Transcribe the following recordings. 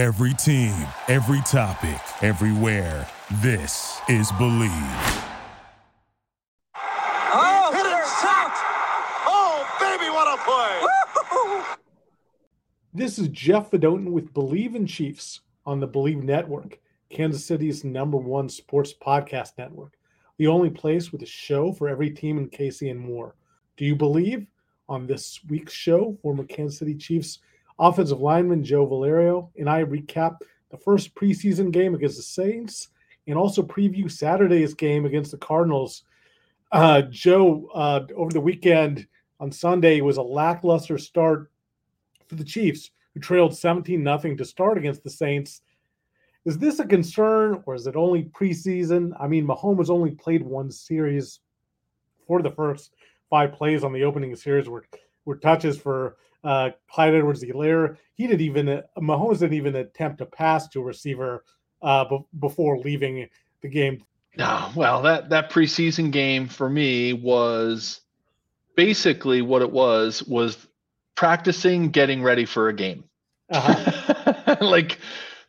Every team, every topic, everywhere. This is Bleav. Oh, hit it, shot! Oh, baby, what a play! This is Jeff Fedotin with Bleav in Chiefs on the Bleav Network, Kansas City's number one sports podcast network, the only place with a show for every team in KC and more. Do you believe? On this week's show, former Kansas City Chiefs offensive lineman Joe Valerio and I recap the first preseason game against the Saints and also preview Saturday's game against the Cardinals. Uh, Joe, uh, over the weekend on Sunday was a lackluster start for the Chiefs, who trailed 17 0 to start against the Saints. Is this a concern or is it only preseason? I mean, Mahomes only played one series for the first five plays on the opening series were were touches for uh, Clyde Edwards-Helaire. He didn't even uh, Mahomes didn't even attempt to pass to a receiver uh, b- before leaving the game. No, well, that that preseason game for me was basically what it was was practicing getting ready for a game. Uh-huh. like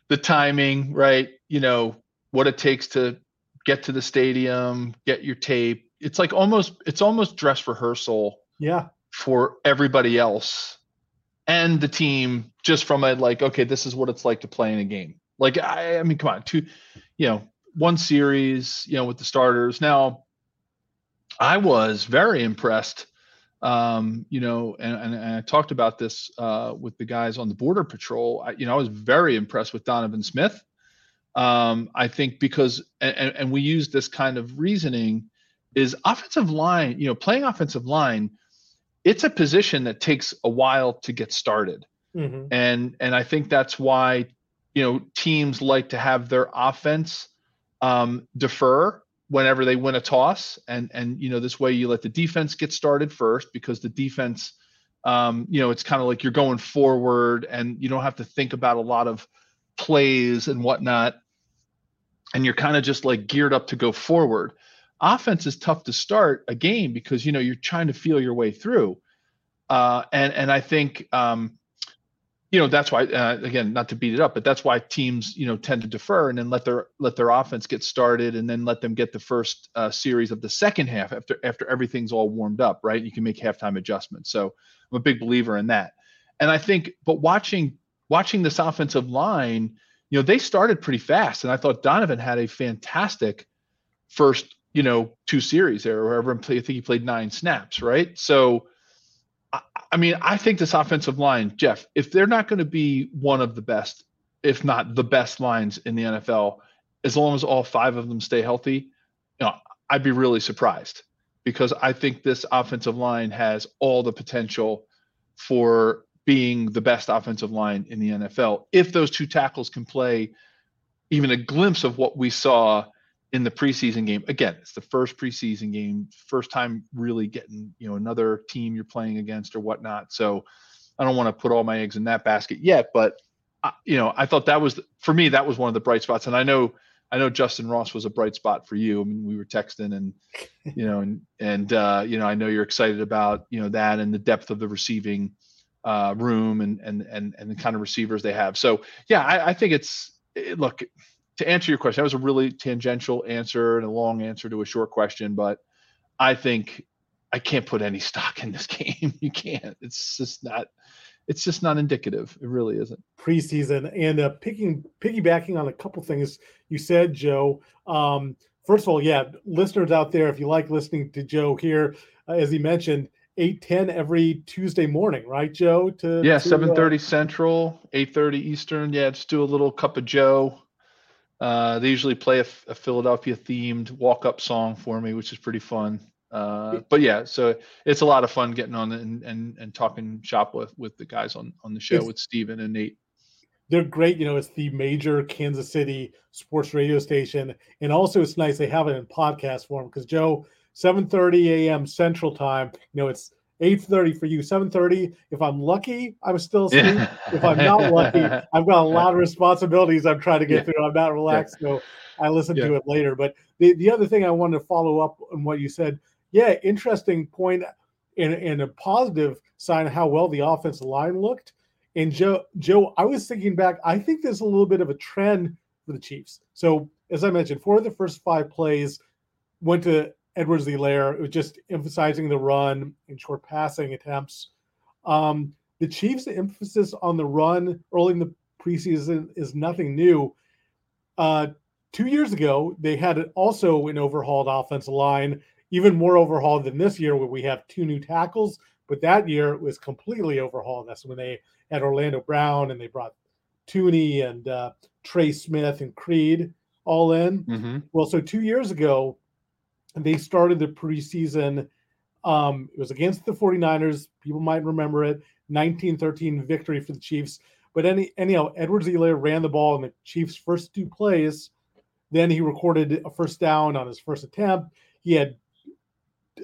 the timing, right? You know, what it takes to get to the stadium, get your tape, it's like almost it's almost dress rehearsal yeah for everybody else and the team just from a like okay this is what it's like to play in a game like i i mean come on two you know one series you know with the starters now i was very impressed um, you know, and, and, and, I talked about this uh, with the guys on the border patrol. I, you know, I was very impressed with Donovan Smith. Um, I think because, and, and we use this kind of reasoning is offensive line, you know, playing offensive line, it's a position that takes a while to get started. Mm-hmm. And and I think that's why, you know, teams like to have their offense um, defer whenever they win a toss. And and you know, this way you let the defense get started first because the defense um, you know, it's kind of like you're going forward and you don't have to think about a lot of plays and whatnot. And you're kind of just like geared up to go forward offense is tough to start a game because you know you're trying to feel your way through. Uh, and and i think um, you know that's why uh, again not to beat it up but that's why teams you know tend to defer and then let their let their offense get started and then let them get the first uh, series of the second half after after everything's all warmed up right? You can make halftime adjustments. So i'm a big believer in that. And i think but watching watching this offensive line you know they started pretty fast and i thought donovan had a fantastic first you know, two series there, or wherever. I think he played nine snaps, right? So, I, I mean, I think this offensive line, Jeff, if they're not going to be one of the best, if not the best lines in the NFL, as long as all five of them stay healthy, you know, I'd be really surprised because I think this offensive line has all the potential for being the best offensive line in the NFL. If those two tackles can play even a glimpse of what we saw in the preseason game. Again, it's the first preseason game, first time really getting you know another team you're playing against or whatnot. So I don't want to put all my eggs in that basket yet, but I, you know I thought that was for me that was one of the bright spots, and I know I know Justin Ross was a bright spot for you. I mean, we were texting and you know and and uh, you know I know you're excited about you know that and the depth of the receiving uh, room and and and and the kind of receivers they have. So yeah, I, I think it's it, look to answer your question, that was a really tangential answer and a long answer to a short question, but I think I can't put any stock in this game. you can't. It's just not. It's just not indicative. It really isn't. Preseason and uh, picking piggybacking on a couple things you said, Joe. Um, first of all, yeah, listeners out there, if you like listening to Joe here, uh, as he mentioned, eight ten every Tuesday morning, right, Joe? To yeah, seven thirty uh, Central, eight thirty Eastern. Yeah, just do a little cup of Joe. Uh, they usually play a, a Philadelphia themed walk up song for me, which is pretty fun. Uh, but yeah, so it's a lot of fun getting on and and, and talking shop with with the guys on on the show it's, with Steven and Nate. They're great. You know, it's the major Kansas City sports radio station, and also it's nice they have it in podcast form because Joe, 7:30 a.m. Central Time. You know, it's 8.30 for you 7.30 if i'm lucky i'm still asleep yeah. if i'm not lucky i've got a lot of responsibilities i'm trying to get yeah. through i'm not relaxed yeah. so i listen to it later but the, the other thing i wanted to follow up on what you said yeah interesting point and, and a positive sign of how well the offensive line looked And Joe, Joe, I was thinking back. I think there's a little bit of a trend for the Chiefs. So as I mentioned, four of the first five plays went to Edwards-Helaire. It was just emphasizing the run and short passing attempts. Um, the Chiefs' emphasis on the run early in the preseason is nothing new. Uh, two years ago, they had also an overhauled offensive line, even more overhauled than this year, where we have two new tackles. But that year it was completely overhauled. That's when they had Orlando Brown and they brought Thuney and uh, Trey Smith and Creed all in. Mm-hmm. Well, so two years ago, they started the preseason. Um, it was against the 49ers. People might remember it. 1913 victory for the Chiefs. But any anyhow, Edwards-Helaire ran the ball in the Chiefs' first two plays. Then he recorded a first down on his first attempt. He had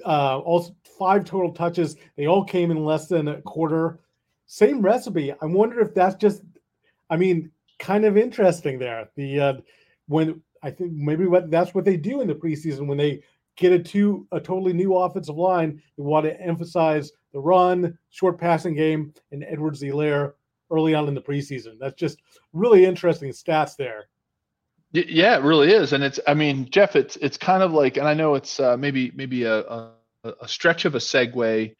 uh, also five total touches. They all came in less than a quarter. Same recipe. I wonder if that's just, I mean, kind of interesting there. The uh, when I think maybe what that's what they do in the preseason when they get a two a totally new offensive line. They want to emphasize the run, short passing game, and Edwards-Helaire early on in the preseason. That's just really interesting stats there. Yeah, it really is, and it's. I mean, Jeff, it's it's kind of like, and I know it's uh, maybe maybe a, a, a stretch of a segue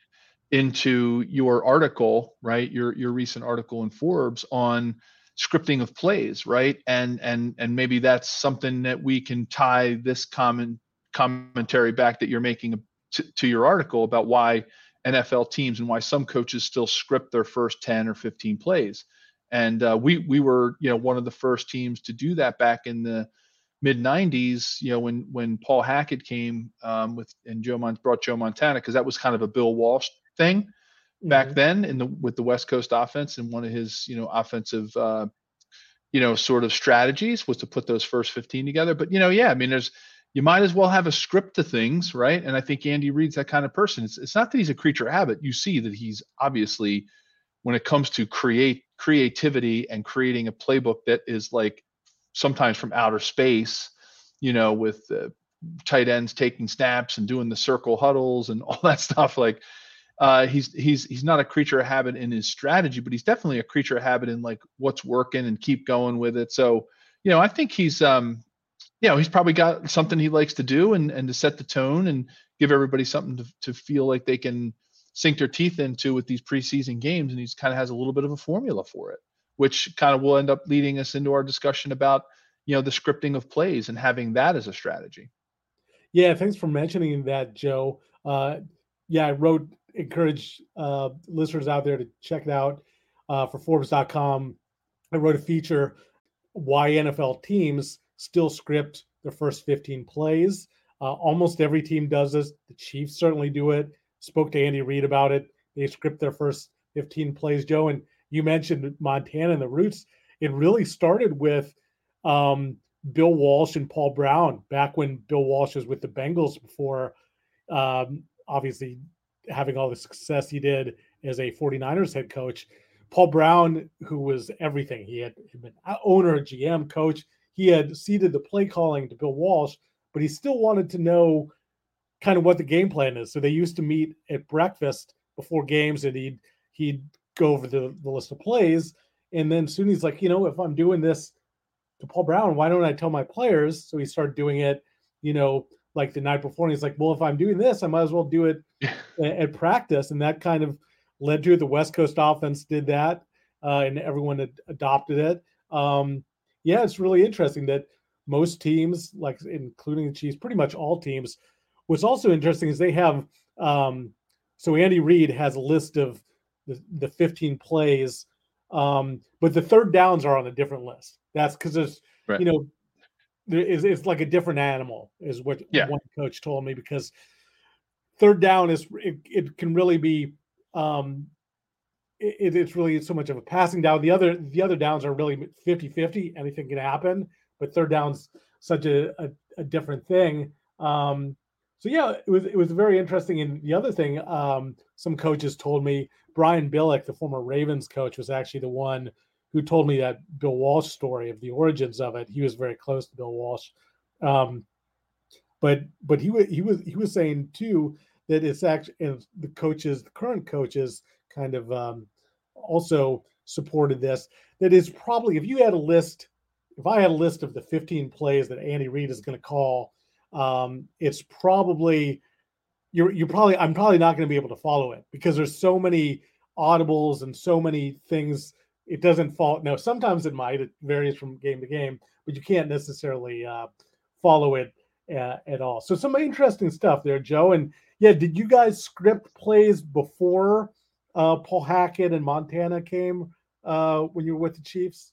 into your article, right? Your your recent article in Forbes on scripting of plays, right? And and and maybe that's something that we can tie this common commentary back that you're making to, to your article about why NFL teams and why some coaches still script their first 10 or 15 plays. And uh, we we were you know one of the first teams to do that back in the mid 90s. You know when when Paul Hackett came um, with and Joe Mont- brought Joe Montana because that was kind of a Bill Walsh thing back mm-hmm. then in the with the West Coast offense and one of his you know offensive uh, you know sort of strategies was to put those first 15 together. But you know yeah I mean there's you might as well have a script to things, right? And I think Andy Reid's that kind of person. It's it's not that he's a creature habit. You see that he's obviously when it comes to create creativity and creating a playbook that is like sometimes from outer space, you know, with uh, tight ends taking snaps and doing the circle huddles and all that stuff. Like uh, he's he's he's not a creature of habit in his strategy, but he's definitely a creature of habit in like what's working and keep going with it. So you know, I think he's um you know, he's probably got something he likes to do and, and to set the tone and give everybody something to, to feel like they can sink their teeth into with these preseason games. And he's kind of has a little bit of a formula for it, which kind of will end up leading us into our discussion about, you know, the scripting of plays and having that as a strategy. Yeah, thanks for mentioning that, Joe. Uh, yeah, I wrote, encourage uh, listeners out there to check it out uh, for Forbes.com. I wrote a feature, Why NFL Teams still script their first 15 plays. Uh, almost every team does this. The Chiefs certainly do it. Spoke to Andy Reid about it. They script their first 15 plays, Joe. And you mentioned Montana and the roots. It really started with um, Bill Walsh and Paul Brown back when Bill Walsh was with the Bengals before um, obviously having all the success he did as a 49ers head coach. Paul Brown, who was everything, he had been owner, GM, coach he had ceded the play calling to Bill Walsh, but he still wanted to know kind of what the game plan is. So they used to meet at breakfast before games, and he'd he'd go over the, the list of plays. And then soon he's like, you know, if I'm doing this to Paul Brown, why don't I tell my players? So he started doing it, you know, like the night before. And he's like, well, if I'm doing this, I might as well do it at, practice. And that kind of led to it. The West Coast offense did that, uh, and everyone adopted it. Um, yeah, it's really interesting that most teams, like including the Chiefs, pretty much all teams. What's also interesting is they have um, so Andy Reid has a list of the, the 15 plays, um, but the third downs are on a different list. That's because there's right. you know there is it's like a different animal is what yeah. one coach told me because third down is it, it can really be um it, it's really so much of a passing down. The other the other downs are really 50-50. Anything can happen, but third down's such a, a, a different thing. Um, so yeah, it was it was very interesting. And the other thing, um, some coaches told me Brian Billick, the former Ravens coach, was actually the one who told me that Bill Walsh story of the origins of it. He was very close to Bill Walsh, um, but but he was he was he was saying too that it's actually the coaches, the current coaches, kind of um, also supported this. That is probably if you had a list, if I had a list of the 15 plays that Andy Reid is going to call, um, it's probably you're you're probably I'm probably not going to be able to follow it because there's so many audibles and so many things. It doesn't fall. No, sometimes it might. It varies from game to game, but you can't necessarily uh, follow it uh, at all. So some interesting stuff there, Joe. And yeah, did you guys script plays before uh, Paul Hackett and Montana came uh, when you were with the Chiefs?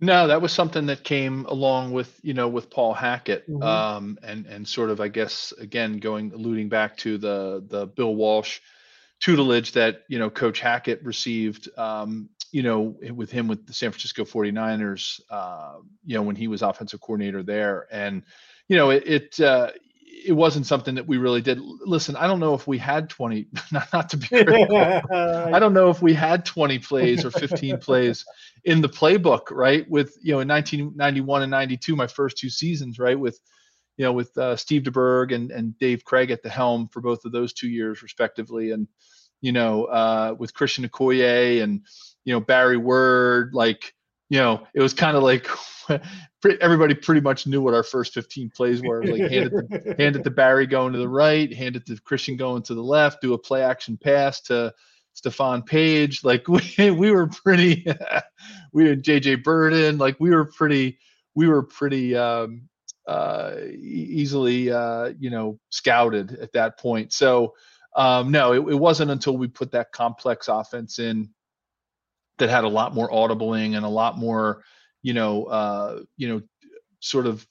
No, that was something that came along with you know with Paul Hackett, Mhm. um, and and sort of I guess again going alluding back to the the Bill Walsh tutelage that you know Coach Hackett received, um, you know with him with the San Francisco 49ers, uh, you know when he was offensive coordinator there, and you know it it, uh, it wasn't something that we really did. Listen, I don't know if we had 20, not, not to be critical. I don't know if we had 20 plays or 15 plays in the playbook, right? With you know, in 1991 and 92, my first two seasons, right? With you know, with uh, Steve DeBerg and and Dave Krieg at the helm for both of those two years, respectively, and you know, uh, with Christian Okoye and you know Barry Word, like you know, it was kind of like everybody pretty much knew what our first 15 plays were. Like hand it to hand it to Barry going to the right, hand it to Christian going to the left, do a play action pass to Stephone Paige. Like we we were pretty we had JJ Birden, like we were pretty we were pretty um uh easily uh you know scouted at that point. So um no, it, it wasn't until we put that complex offense in that had a lot more audibling and a lot more, you know, uh, you know, sort of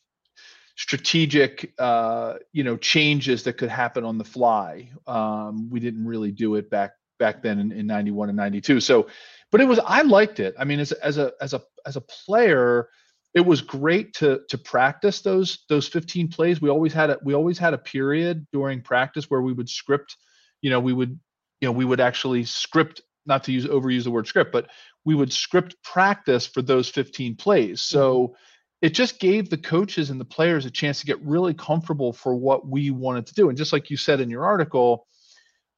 strategic uh you know changes that could happen on the fly. Um we didn't really do it back back then in, in 91 and 92 so but it was i liked it. I mean as, as a as a as a player it was great to to practice those those 15 plays. We always had a we always had a period during practice where we would script you know we would you know we would actually script not to use overuse the word script but we would script practice for those 15 plays so mm-hmm. it just gave the coaches and the players a chance to get really comfortable for what we wanted to do. And just like you said in your article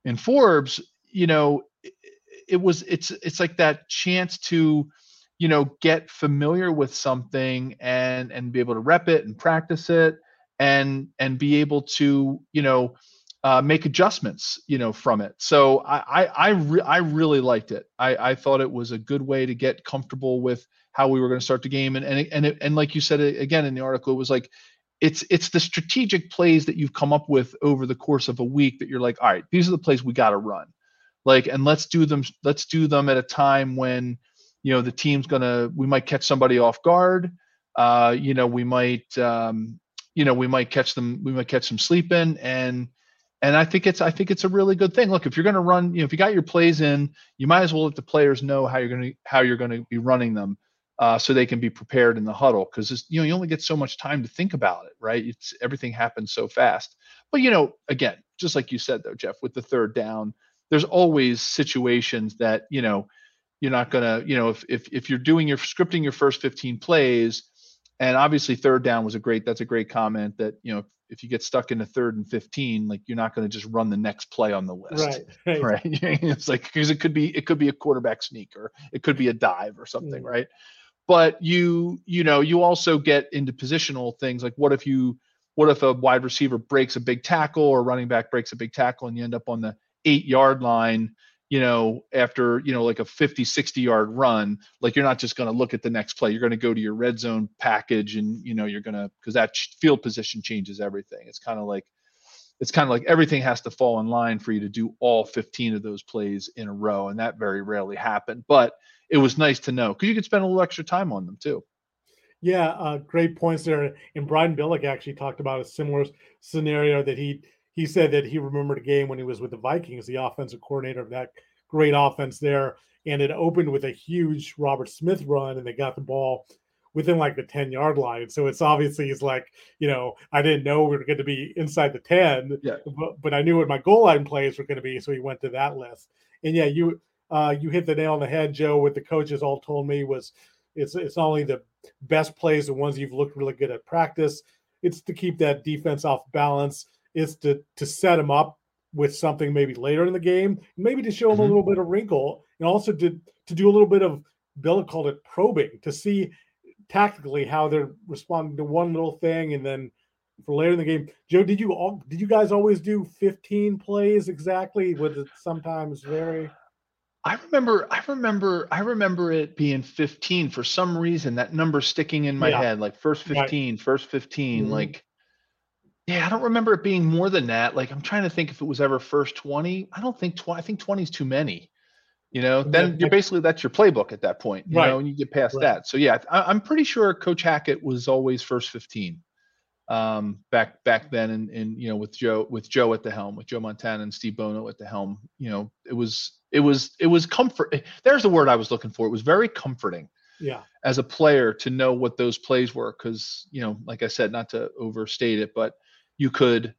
in Forbes, you know, it, it was it's it's like that chance to, you know, get familiar with something and and be able to rep it and practice it and and be able to, you know, uh, make adjustments, you know, from it. So I I I, re- I really liked it. I I thought it was a good way to get comfortable with how we were going to start the game and and and it, and like you said again in the article it was like it's it's the strategic plays that you've come up with over the course of a week that you're like all right these are the plays we got to run like and let's do them let's do them at a time when you know the team's to we might catch somebody off guard uh you know we might um you know we might catch them we might catch them sleeping and and I think it's I think it's a really good thing. Look, if you're going to run, you know, if you got your plays in, you might as well let the players know how you're going to how you're going to be running them uh, so they can be prepared in the huddle. Because you know you only get so much time to think about it right? It's everything happens so fast. But you know again just like you said though jeff with the third down there's always situations that you know you're not gonna you know if if, if you're doing your scripting your first 15 plays and obviously third down was a great that's a great comment that you know if, you get stuck in a third and 15 like you're not going to just run the next play on the list right, right. right it's like because it could be it could be a quarterback sneak or it could be a dive or something Mm. right but you you know you also get into positional things like what if you what if a wide receiver breaks a big tackle or running back breaks a big tackle and you end up on the eight yard line you know after you know like a 50 60 yard run like you're not just going to look at the next play you're going to go to your red zone package and you know you're going to because that field position changes everything it's kind of like it's kind of like everything has to fall in line for you to do all 15 of those plays in a row and that very rarely happened but it was nice to know because you could spend a little extra time on them too Yeah, uh, great points there. And Brian Billick actually talked about a similar scenario that he he said that he remembered a game when he was with the Vikings, the offensive coordinator of that great offense there, and it opened with a huge Robert Smith run, and they got the ball within like the 10 yard line. So it's obviously it's like, you know, I didn't know we were going to be inside the 10, Yeah. but, but I knew what my goal line plays were going to be. So he went to that list. And yeah, you uh you hit the nail on the head, Joe. What the coaches all told me was it's it's not only the best plays, the ones you've looked really good at practice. It's to keep that defense off balance. It's to to set them up with something maybe later in the game, maybe to show them Mhm. a little bit of wrinkle and also to to do a little bit of Bill called it probing to see tactically how they're responding to one little thing and then for later in the game. Joe, did you all did you guys always do 15 plays exactly? Would it sometimes vary? I remember, I remember, I remember it being 15 for some reason. That number sticking in my Yeah. head, like first Right. 15, first 15. Mhm. Like, yeah, I don't remember it being more than that. Like, I'm trying to think if it was ever first 20. I don't think 20. I think 20 is too many. You know, then you're basically that's your playbook at that point. You Right. know, and you get past Right. that. So yeah, I, I'm pretty sure Coach Hackett was always first 15 um back back then and and you know with joe with joe at the helm with joe montana and steve bono at the helm you know it was it was it was comfort there's the word i was looking for it was very comforting Yeah. as a player to know what those plays were because you know like i said not to overstate it but you could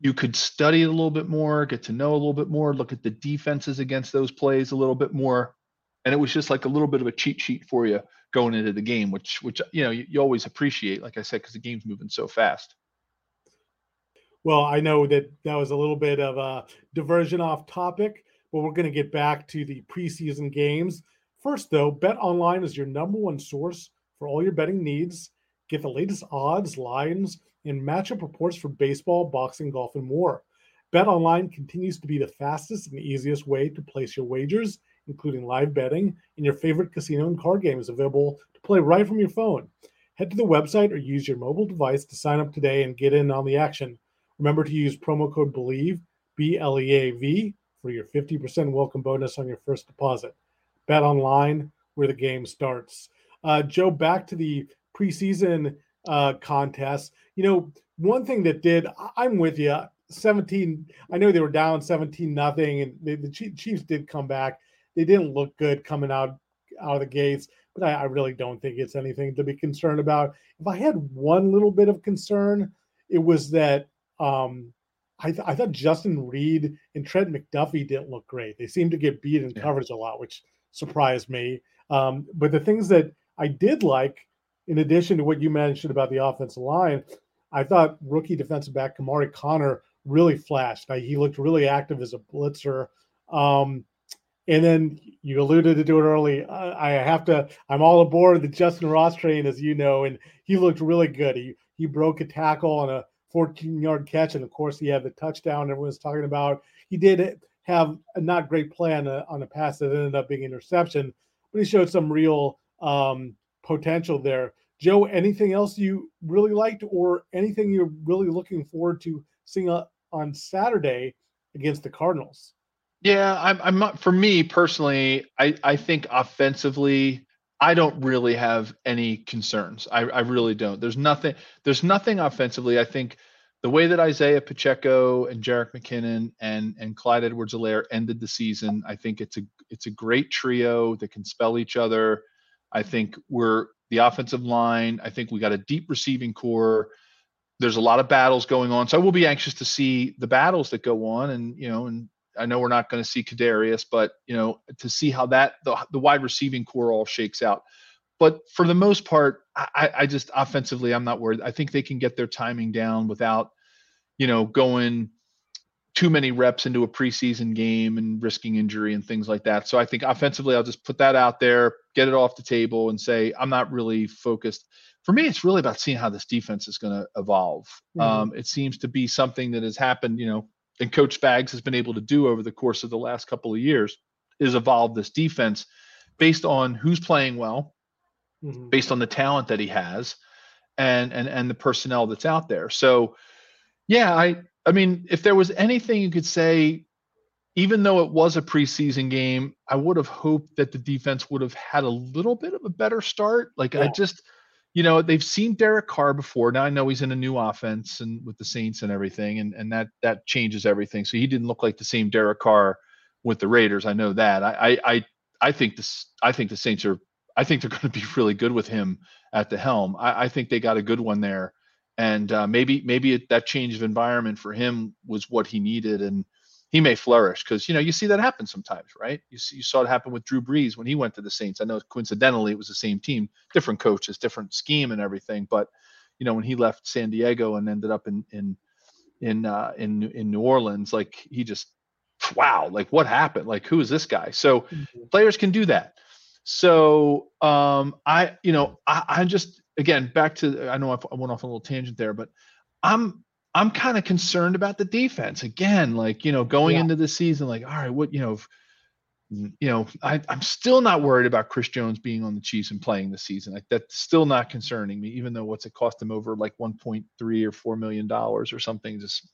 you could study it a little bit more get to know a little bit more look at the defenses against those plays a little bit more and it was just like a little bit of a cheat sheet for you going into the game which which you know you, you always appreciate like i said because the game's moving so fast Well, I know that that was a little bit of a diversion off topic, but we're going to get back to the preseason games. First, though, Bet Online is your number one source for all your betting needs. Get the latest odds, lines, and matchup reports for baseball, boxing, golf, and more. Bet Online continues to be the fastest and easiest way to place your wagers, including live betting, and your favorite casino and card games available to play right from your phone. Head to the website or use your mobile device to sign up today and get in on the action. Remember to use promo code BLEAV, B L E A V, for your 50% welcome bonus on your first deposit. Bet online where the game starts. Uh, Joe, back to the preseason uh, contest. You know, one thing that did, I'm with you. 17, I know they were down 17 nothing, and the, the Chiefs did come back. They didn't look good coming out out of the gates, but I, I really don't think it's anything to be concerned about. If I had one little bit of concern, it was that um, I, th- I thought Justin Reid and Trent McDuffie didn't look great. They seemed to get beat in Yeah. coverage a lot, which surprised me. Um, but the things that I did like, in addition to what you mentioned about the offensive line, I thought rookie defensive back Chamarri Conner really flashed. He looked really active as a blitzer. Um, and then you alluded to it early. I, have to. I'm all aboard the Justin Ross train, as you know, and he looked really good. He he broke a tackle on a 14 yard catch, and of course he had the touchdown everyone's talking about. He did have a not great play on a, on a pass that ended up being interception, but he showed some real um, potential there. Joe, anything else you really liked, or anything you're really looking forward to seeing on Saturday against the Cardinals? Yeah, I'm. I'm not. For me personally, I I think offensively, I don't really have any concerns. I I really don't. There's nothing. There's nothing offensively. I think the way that Isaiah Pacheco and Jerick McKinnon and and Clyde Edwards-Helaire ended the season, I think it's a it's a great trio that can spell each other. I think we're the offensive line. I think we got a deep receiving corps. There's a lot of battles going on, so I will be anxious to see the battles that go on, and you know, and I know we're not going to see Kadarius, but you know, to see how that the, the wide receiving corps all shakes out. But for the most part, I, I just offensively, I'm not worried. I think they can get their timing down without, you know, going too many reps into a preseason game and risking injury and things like that. So I think offensively, I'll just put that out there, get it off the table, and say I'm not really focused. For me, it's really about seeing how this defense is going to evolve. Mhm. Um, it seems to be something that has happened, you know, and Coach Spags has been able to do over the course of the last couple of years is evolve this defense based on who's playing well, Mhm. based on the talent that he has, and and and the personnel that's out there. So, yeah, I I mean, if there was anything you could say, even though it was a preseason game, I would have hoped that the defense would have had a little bit of a better start. Like I just, you know, they've seen Derek Carr before. Now I know he's in a new offense and with the Saints and everything, and and that that changes everything. So he didn't look like the same Derek Carr with the Raiders. I know that. I I I, I think this. I think the Saints are. I think they're going to be really good with him at the helm. I, I think they got a good one there, and uh, maybe maybe it, that change of environment for him was what he needed, and he may flourish because you know you see that happen sometimes, right? You see, you saw it happen with Drew Brees when he went to the Saints. I know coincidentally it was the same team, different coaches, different scheme, and everything, but you know when he left San Diego and ended up in in in uh, in in New Orleans, like he just wow, like what happened? Like who is this guy? So Mhm. players can do that. So um, I, you know, I, I just again back to I know I I went off on a little tangent there, but I'm I'm kind of concerned about the defense again. Like you know, going Yeah. into the season, like all right, what you know, if- you know, I, I'm still not worried about Chris Jones being on the Chiefs and playing this season. Like that's still not concerning me, even though what's it cost him over like 1.3 or four million dollars or something. Just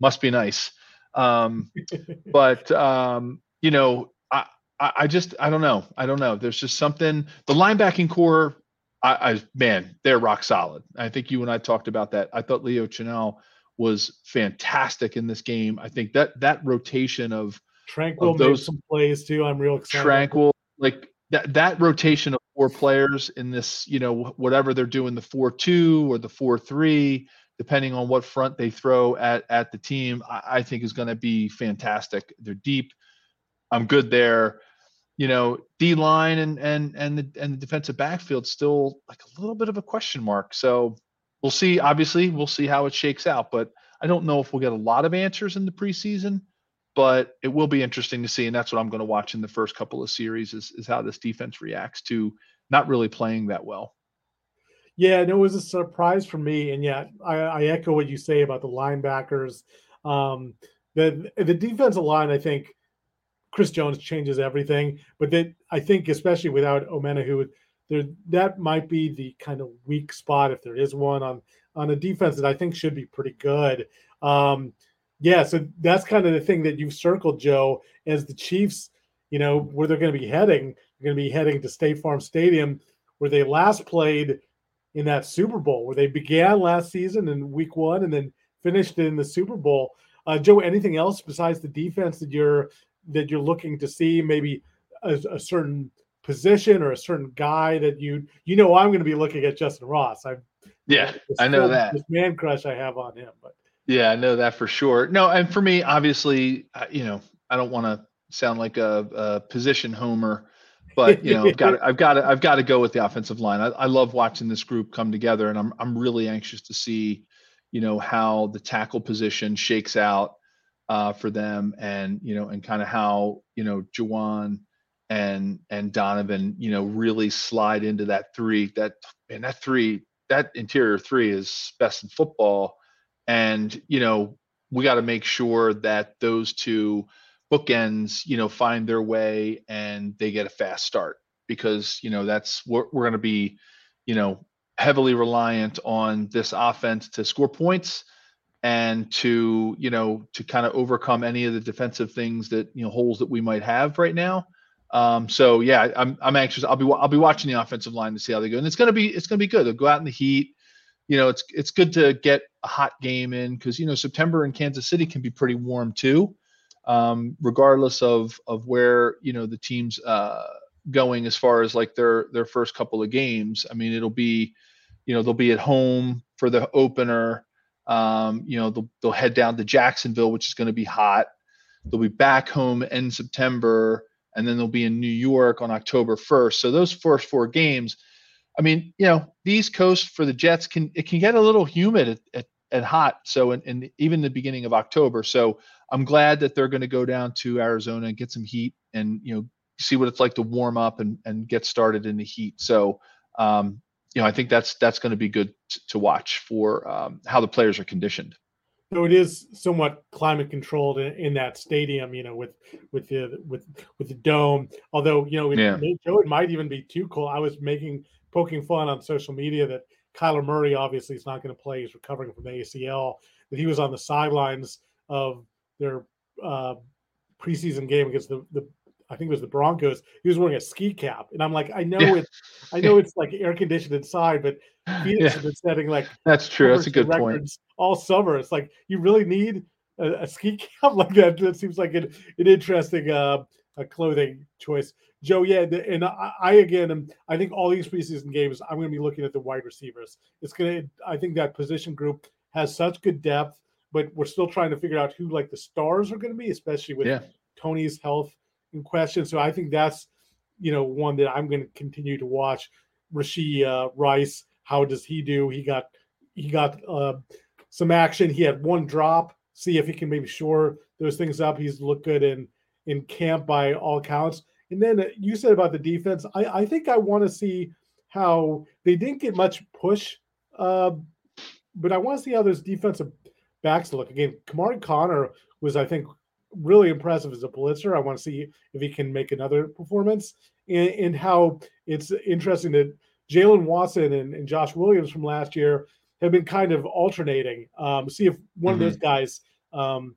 must be nice. Um, but um, you know, I, I I just I don't know. I don't know. There's just something. The linebacking corps, I, I man, they're rock solid. I think you and I talked about that. I thought Leo Chenal was fantastic in this game. I think that that rotation of Tranquill Of those- some plays too. I'm real excited. Tranquill, like that that rotation of four players in this, you know, whatever they're doing, the four two or the four three, depending on what front they throw at at the team, I, I think is going to be fantastic. They're deep. I'm good there. You know, D line and and and the and the defensive backfield still like a little bit of a question mark. So we'll see. Obviously, we'll see how it shakes out. But I don't know if we'll get a lot of answers in the preseason. But it will be interesting to see, and that's what I'm going to watch in the first couple of series is is how this defense reacts to not really playing that well. Yeah, and it was a surprise for me. And yeah, I, I echo what you say about the linebackers. Um, the the defensive line, I think Chris Jones changes everything. But that I think, especially without Omenihu, there that might be the kind of weak spot if there is one on on a defense that I think should be pretty good. Um, yeah, so that's kind of the thing that you've circled, Joe, as the Chiefs. You know where they're going to be heading. They're going to be heading to State Farm Stadium, where they last played in that Super Bowl, where they began last season in Week One and then finished in the Super Bowl. Uh, Joe, anything else besides the defense that you're that you're looking to see? Maybe a, a certain position or a certain guy that you you know I'm going to be looking at Justin Ross. I Yeah, I know that. this man crush I have on him, but Yeah, I know that for sure. No, and for me, obviously, I- you know, I don't want to sound like a, a position homer, but you know, I've got to, I've got to, I've got to go with the offensive line. I, I love watching this group come together, and I'm I'm really anxious to see, you know, how the tackle position shakes out uh, for them, and you know, and kind of how you know Jawaan and and Donovan, you know, really slide into that three. That and that three, that interior three is best in football and you know we got to make sure that those two bookends you know find their way and they get a fast start because you know that's we're, we're going to be you know heavily reliant on this offense to score points and to you know to kind of overcome any of the defensive things that you know holes that we might have right now. Um so yeah i'm i'm anxious. I'll be i'll be watching the offensive line to see how they go. And it's to be it's to be good. They'll go out in the heat. You know it's it's good to get a hot game in because you know September in Kansas City can be pretty warm too, um, regardless of of where you know the teams uh, going as far as like their their first couple of games. I mean, it'll be, you know, they'll be at home for the opener. Um, you know, they'll they'll head down to Jacksonville, which is going to be hot. They'll be back home in September, and then they'll be in New York on October 1st. So those first four games. I mean, you know, the East Coast for the Jets can it can get a little humid at, at, at hot. So in even the beginning of October. So I'm glad that they're going to go down to Arizona and get some heat and you know see what it's like to warm up and and get started in the heat. So um, you know, I think that's that's going to be good t- to watch for um, how the players are conditioned. So it is somewhat climate controlled in, in that stadium, you know, with with the with with the dome. Although you know, it, Yeah. may, it might even be too cold. I was making poking fun on social media that Kyler Murray obviously is not going to play. He's recovering from the ACL. That he was on the sidelines of their uh, preseason game against the the I think it was the Broncos. He was wearing a ski cap, and I'm like, I know Yeah. it, I know it's like air conditioned inside, but Phoenix Yeah, has been setting like that's true. That's a good point. all summer. It's like you really need a, a ski cap like that. That seems like an, an interesting uh, a clothing choice. Joe, yeah, the, and I, I again, am, I think all these preseason games, I'm going to be looking at the wide receivers. It's going to, I think that position group has such good depth, but we're still trying to figure out who like the stars are going to be, especially with Yeah. Toney's health in question. So I think that's, you know, one that I'm going to continue to watch. Rashee uh, Rice, how does he do? He got he got uh, some action. He had one drop. See if he can maybe shore those things up. He's looked good in in camp by all counts. And then uh, you said about the defense. I, I think I want to see how they didn't get much push, uh, but I want to see how those defensive backs look. Again, Chamarri Conner was, I think, really impressive as a blitzer. I want to see if he can make another performance and, and how it's interesting that Jaylen Watson and, and, Josh Williams from last year have been kind of alternating. Um, see if one mm-hmm. of those mm-hmm. guys, um,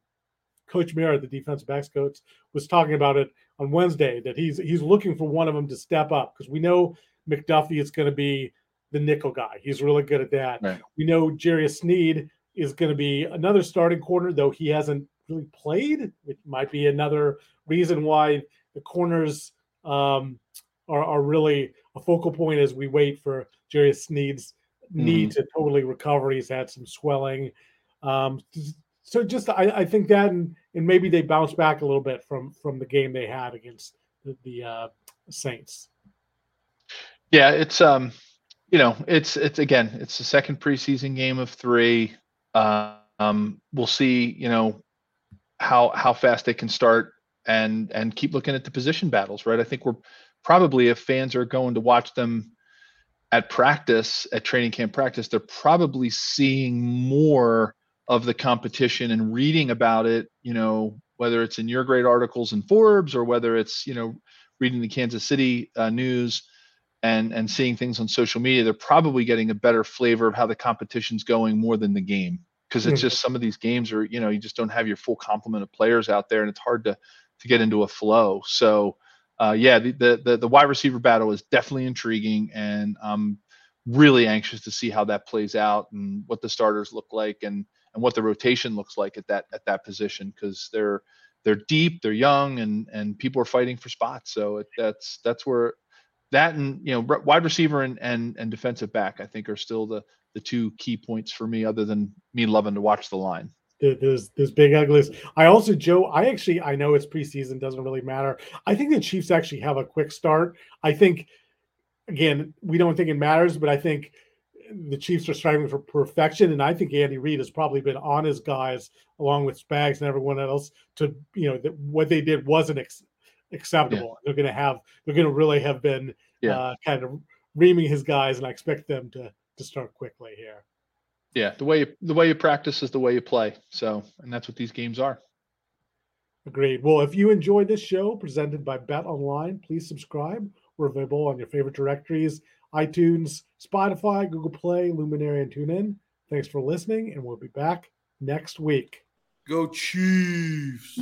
Coach Mira, the defensive backs coach, was talking about it on Wednesday that he's he's looking for one of them to step up because we know McDuffie is going to be the nickel guy. He's really good at that. Right. We know Jarius Sneed is going to be another starting corner, though he hasn't really played. which might be another reason why the corners um, are, are really a focal point as we wait for Jarius Sneed's need mm-hmm. to totally recover. He's had some swelling. Um, so just I, I, think that and, and maybe they bounce back a little bit from from the game they had against the, the uh, Saints. Yeah, it's um, you know, it's it's again, it's the second preseason game of three. Um, we'll see, you know, how how fast they can start and and keep looking at the position battles, right? I think we're probably if fans are going to watch them at practice, at training camp practice, they're probably seeing more of the competition and reading about it, you know, whether it's in your great articles in Forbes or whether it's, you know, reading the Kansas City uh, news and and seeing things on social media, they're probably getting a better flavor of how the competition's going more than the game because it's just some of these games are, you know, you just don't have your full complement of players out there and it's hard to to get into a flow. So uh, yeah, the, the, the the wide receiver battle is definitely intriguing, and I'm really anxious to see how that plays out and what the starters look like and and what the rotation looks like at that at that position because they're they're deep, they're young, and and people are fighting for spots. So it, that's that's where that and you know wide receiver and and and defensive back I think are still the the two key points for me, other than me loving to watch the line there's there's big uglies. I also Joe. I actually I know it's preseason doesn't really matter. I think the Chiefs actually have a quick start. I think again we don't think it matters, but I think the Chiefs are striving for perfection, and I think Andy Reid has probably been on his guys along with Spags and everyone else to you know that what they did wasn't ex- acceptable. Yeah. They're going to have they're going to really have been yeah. uh, kind of reaming his guys, and I expect them to to start quickly here. Yeah, the way you, the way you practice is the way you play. So, and that's what these games are. Agreed. Well, if you enjoyed this show presented by Bet Online, please subscribe. We're available on your favorite directories: iTunes, Spotify, Google Play, Luminary, and TuneIn. Thanks for listening, and we'll be back next week. Go Chiefs!